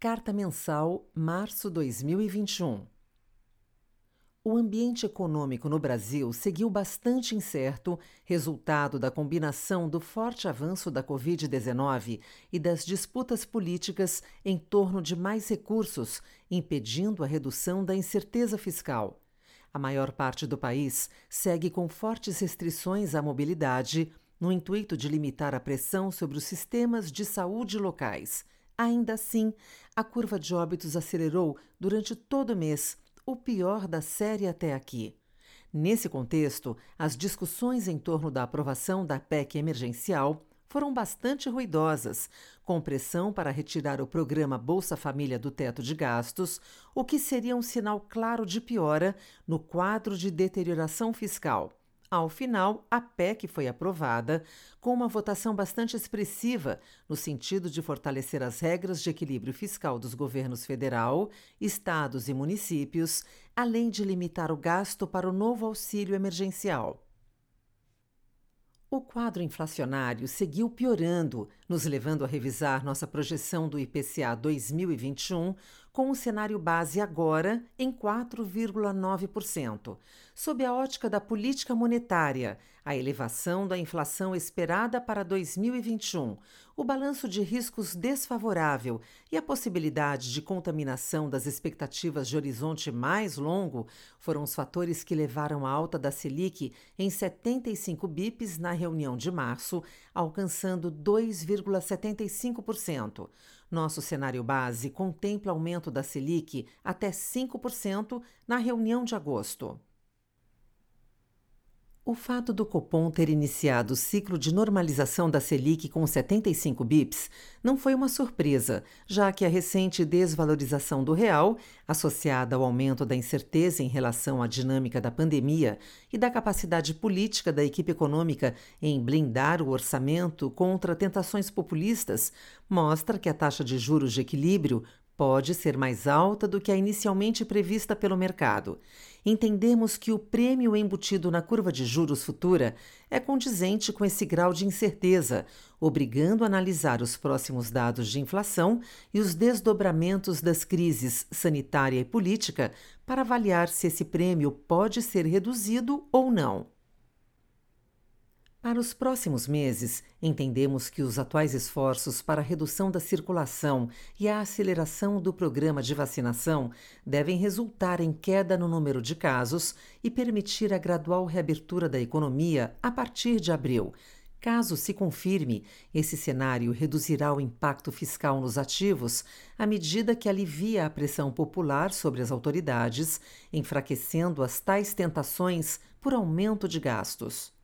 Carta Mensal, março 2021. O ambiente econômico no Brasil seguiu bastante incerto, resultado da combinação do forte avanço da Covid-19 e das disputas políticas em torno de mais recursos, impedindo a redução da incerteza fiscal. A maior parte do país segue com fortes restrições à mobilidade, no intuito de limitar a pressão sobre os sistemas de saúde locais. Ainda assim, a curva de óbitos acelerou durante todo o mês, o pior da série até aqui. Nesse contexto, as discussões em torno da aprovação da PEC emergencial foram bastante ruidosas, com pressão para retirar o programa Bolsa Família do teto de gastos, o que seria um sinal claro de piora no quadro de deterioração fiscal. Ao final, a PEC foi aprovada com uma votação bastante expressiva no sentido de fortalecer as regras de equilíbrio fiscal dos governos federal, estados e municípios, além de limitar o gasto para o novo auxílio emergencial. O quadro inflacionário seguiu piorando, nos levando a revisar nossa projeção do IPCA 2021 com o cenário base agora em 4,9%. Sob a ótica da política monetária, a elevação da inflação esperada para 2021, o balanço de riscos desfavorável e a possibilidade de contaminação das expectativas de horizonte mais longo foram os fatores que levaram a alta da Selic em 75 bips na reunião de março, alcançando 2,75%. Nosso cenário base contempla aumento da Selic até 5% na reunião de agosto. O fato do Copom ter iniciado o ciclo de normalização da Selic com 75 bips não foi uma surpresa, já que a recente desvalorização do real, associada ao aumento da incerteza em relação à dinâmica da pandemia e da capacidade política da equipe econômica em blindar o orçamento contra tentações populistas, mostra que a taxa de juros de equilíbrio pode ser mais alta do que a inicialmente prevista pelo mercado. Entendemos que o prêmio embutido na curva de juros futura é condizente com esse grau de incerteza, obrigando a analisar os próximos dados de inflação e os desdobramentos das crises sanitária e política para avaliar se esse prêmio pode ser reduzido ou não. Para os próximos meses, entendemos que os atuais esforços para a redução da circulação e a aceleração do programa de vacinação devem resultar em queda no número de casos e permitir a gradual reabertura da economia a partir de abril. Caso se confirme, esse cenário reduzirá o impacto fiscal nos ativos à medida que alivia a pressão popular sobre as autoridades, enfraquecendo as tais tentações por aumento de gastos.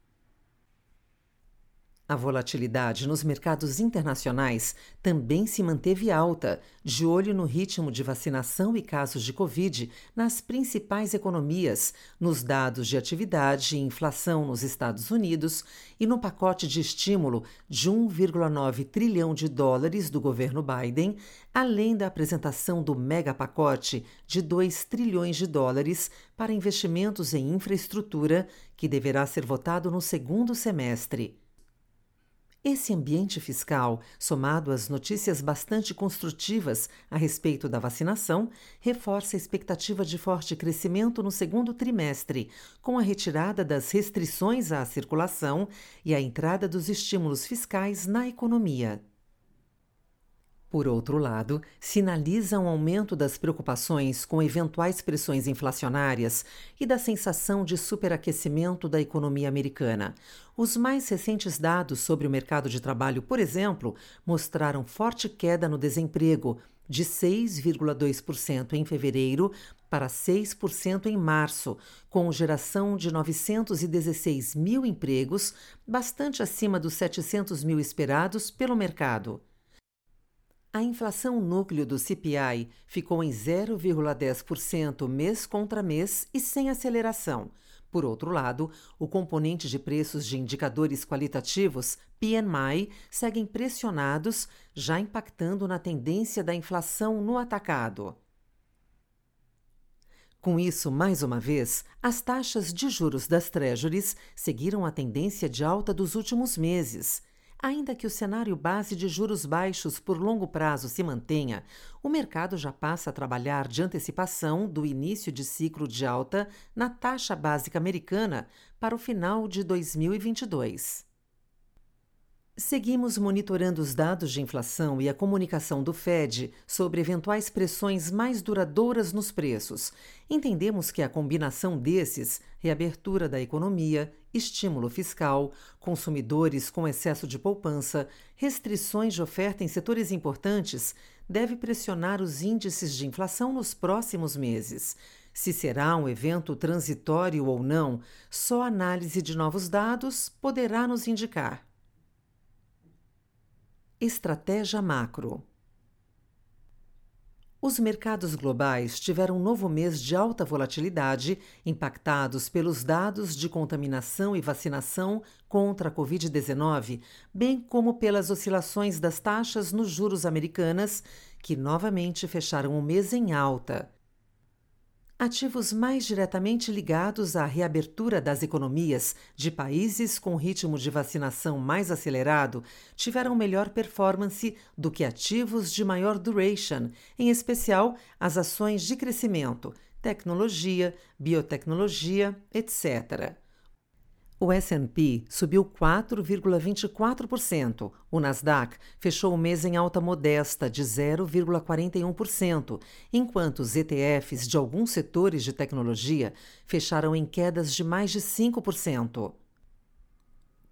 A volatilidade nos mercados internacionais também se manteve alta, de olho no ritmo de vacinação e casos de Covid nas principais economias, nos dados de atividade e inflação nos Estados Unidos e no pacote de estímulo de 1,9 trilhão de dólares do governo Biden, além da apresentação do mega pacote de 2 trilhões de dólares para investimentos em infraestrutura, que deverá ser votado no segundo semestre. Esse ambiente fiscal, somado às notícias bastante construtivas a respeito da vacinação, reforça a expectativa de forte crescimento no segundo trimestre, com a retirada das restrições à circulação e a entrada dos estímulos fiscais na economia. Por outro lado, sinaliza um aumento das preocupações com eventuais pressões inflacionárias e da sensação de superaquecimento da economia americana. Os mais recentes dados sobre o mercado de trabalho, por exemplo, mostraram forte queda no desemprego, de 6,2% em fevereiro para 6% em março, com geração de 916 mil empregos, bastante acima dos 700 mil esperados pelo mercado. A inflação núcleo do CPI ficou em 0,10% mês contra mês e sem aceleração. Por outro lado, o componente de preços de indicadores qualitativos, PMI, seguem pressionados, já impactando na tendência da inflação no atacado. Com isso, mais uma vez, as taxas de juros das Treasuries seguiram a tendência de alta dos últimos meses. Ainda que o cenário base de juros baixos por longo prazo se mantenha, o mercado já passa a trabalhar de antecipação do início de ciclo de alta na taxa básica americana para o final de 2022. Seguimos monitorando os dados de inflação e a comunicação do Fed sobre eventuais pressões mais duradouras nos preços. Entendemos que a combinação desses, reabertura da economia, estímulo fiscal, consumidores com excesso de poupança, restrições de oferta em setores importantes, deve pressionar os índices de inflação nos próximos meses. Se será um evento transitório ou não, só análise de novos dados poderá nos indicar. Estratégia macro. Os mercados globais tiveram um novo mês de alta volatilidade, impactados pelos dados de contaminação e vacinação contra a Covid-19, bem como pelas oscilações das taxas nos juros americanas, que novamente fecharam o mês em alta. Ativos mais diretamente ligados à reabertura das economias de países com ritmo de vacinação mais acelerado tiveram melhor performance do que ativos de maior duration, em especial as ações de crescimento, tecnologia, biotecnologia, etc. O S&P subiu 4,24%. O Nasdaq fechou o mês em alta modesta de 0,41%, enquanto os ETFs de alguns setores de tecnologia fecharam em quedas de mais de 5%.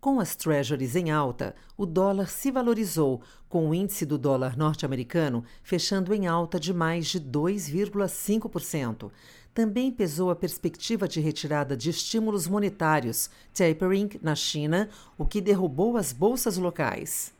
Com as treasuries em alta, o dólar se valorizou, com o índice do dólar norte-americano fechando em alta de mais de 2,5% também pesou a perspectiva de retirada de estímulos monetários, tapering, na China, o que derrubou as bolsas locais.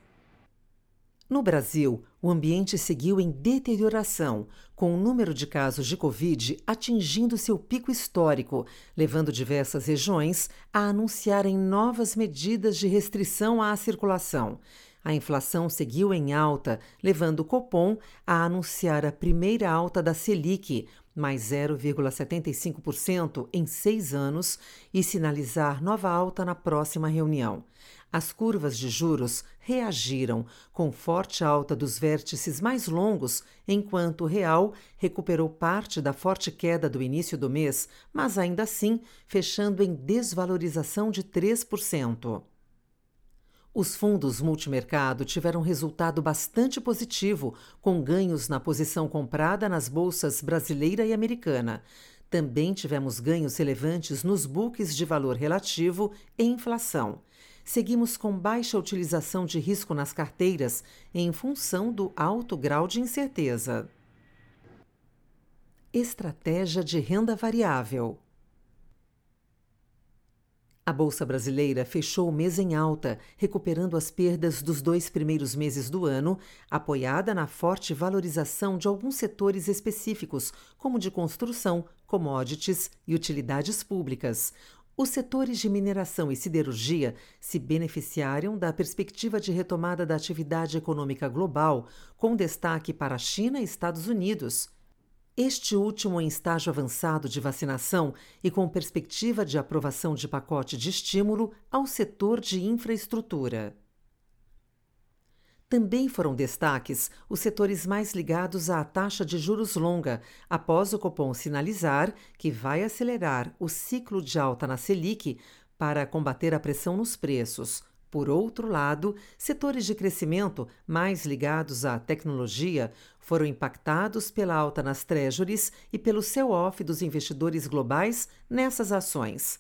No Brasil, o ambiente seguiu em deterioração, com o número de casos de Covid atingindo seu pico histórico, levando diversas regiões a anunciarem novas medidas de restrição à circulação. A inflação seguiu em alta, levando o Copom a anunciar a primeira alta da Selic, mais 0,75% em seis anos, e sinalizar nova alta na próxima reunião. As curvas de juros reagiram, com forte alta dos vértices mais longos, enquanto o real recuperou parte da forte queda do início do mês, mas ainda assim fechando em desvalorização de 3%. Os fundos multimercado tiveram resultado bastante positivo, com ganhos na posição comprada nas bolsas brasileira e americana. Também tivemos ganhos relevantes nos books de valor relativo e inflação. Seguimos com baixa utilização de risco nas carteiras em função do alto grau de incerteza. Estratégia de renda variável. A Bolsa Brasileira fechou o mês em alta, recuperando as perdas dos dois primeiros meses do ano, apoiada na forte valorização de alguns setores específicos, como de construção, commodities e utilidades públicas. Os setores de mineração e siderurgia se beneficiaram da perspectiva de retomada da atividade econômica global, com destaque para a China e Estados Unidos. Este último em estágio avançado de vacinação e com perspectiva de aprovação de pacote de estímulo ao setor de infraestrutura. Também foram destaques os setores mais ligados à taxa de juros longa, após o Copom sinalizar que vai acelerar o ciclo de alta na Selic para combater a pressão nos preços. Por outro lado, setores de crescimento mais ligados à tecnologia foram impactados pela alta nas treasuries e pelo sell-off dos investidores globais nessas ações.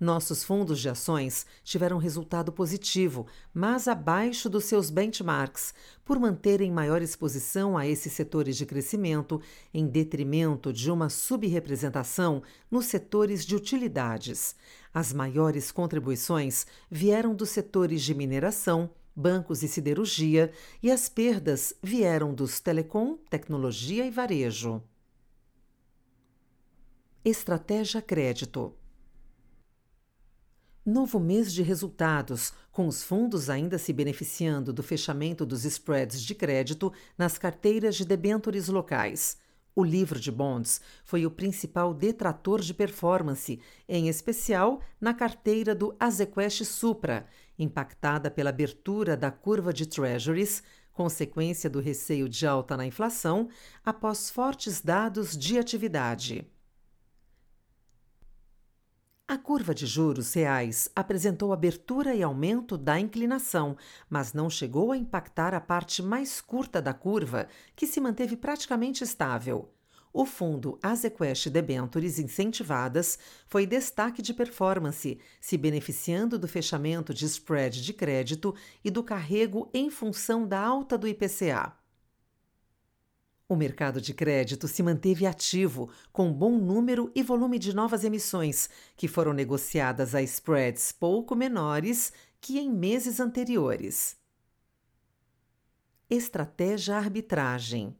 Nossos fundos de ações tiveram resultado positivo, mas abaixo dos seus benchmarks, por manterem maior exposição a esses setores de crescimento, em detrimento de uma subrepresentação nos setores de utilidades. As maiores contribuições vieram dos setores de mineração, bancos e siderurgia, e as perdas vieram dos telecom, tecnologia e varejo. Estratégia Crédito Novo mês de resultados, com os fundos ainda se beneficiando do fechamento dos spreads de crédito nas carteiras de debêntures locais. O livro de bonds foi o principal detrator de performance, em especial na carteira do Azequest Supra, impactada pela abertura da curva de treasuries, consequência do receio de alta na inflação, após fortes dados de atividade. A curva de juros reais apresentou abertura e aumento da inclinação, mas não chegou a impactar a parte mais curta da curva, que se manteve praticamente estável. O fundo Azequest Debentures Incentivadas foi destaque de performance, se beneficiando do fechamento de spread de crédito e do carrego em função da alta do IPCA. O mercado de crédito se manteve ativo, com bom número e volume de novas emissões, que foram negociadas a spreads pouco menores que em meses anteriores. Estratégia arbitragem.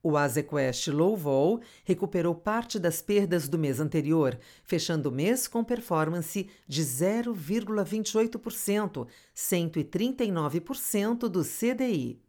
O Azequest Low Vol recuperou parte das perdas do mês anterior, fechando o mês com performance de 0,28%, 139% do CDI.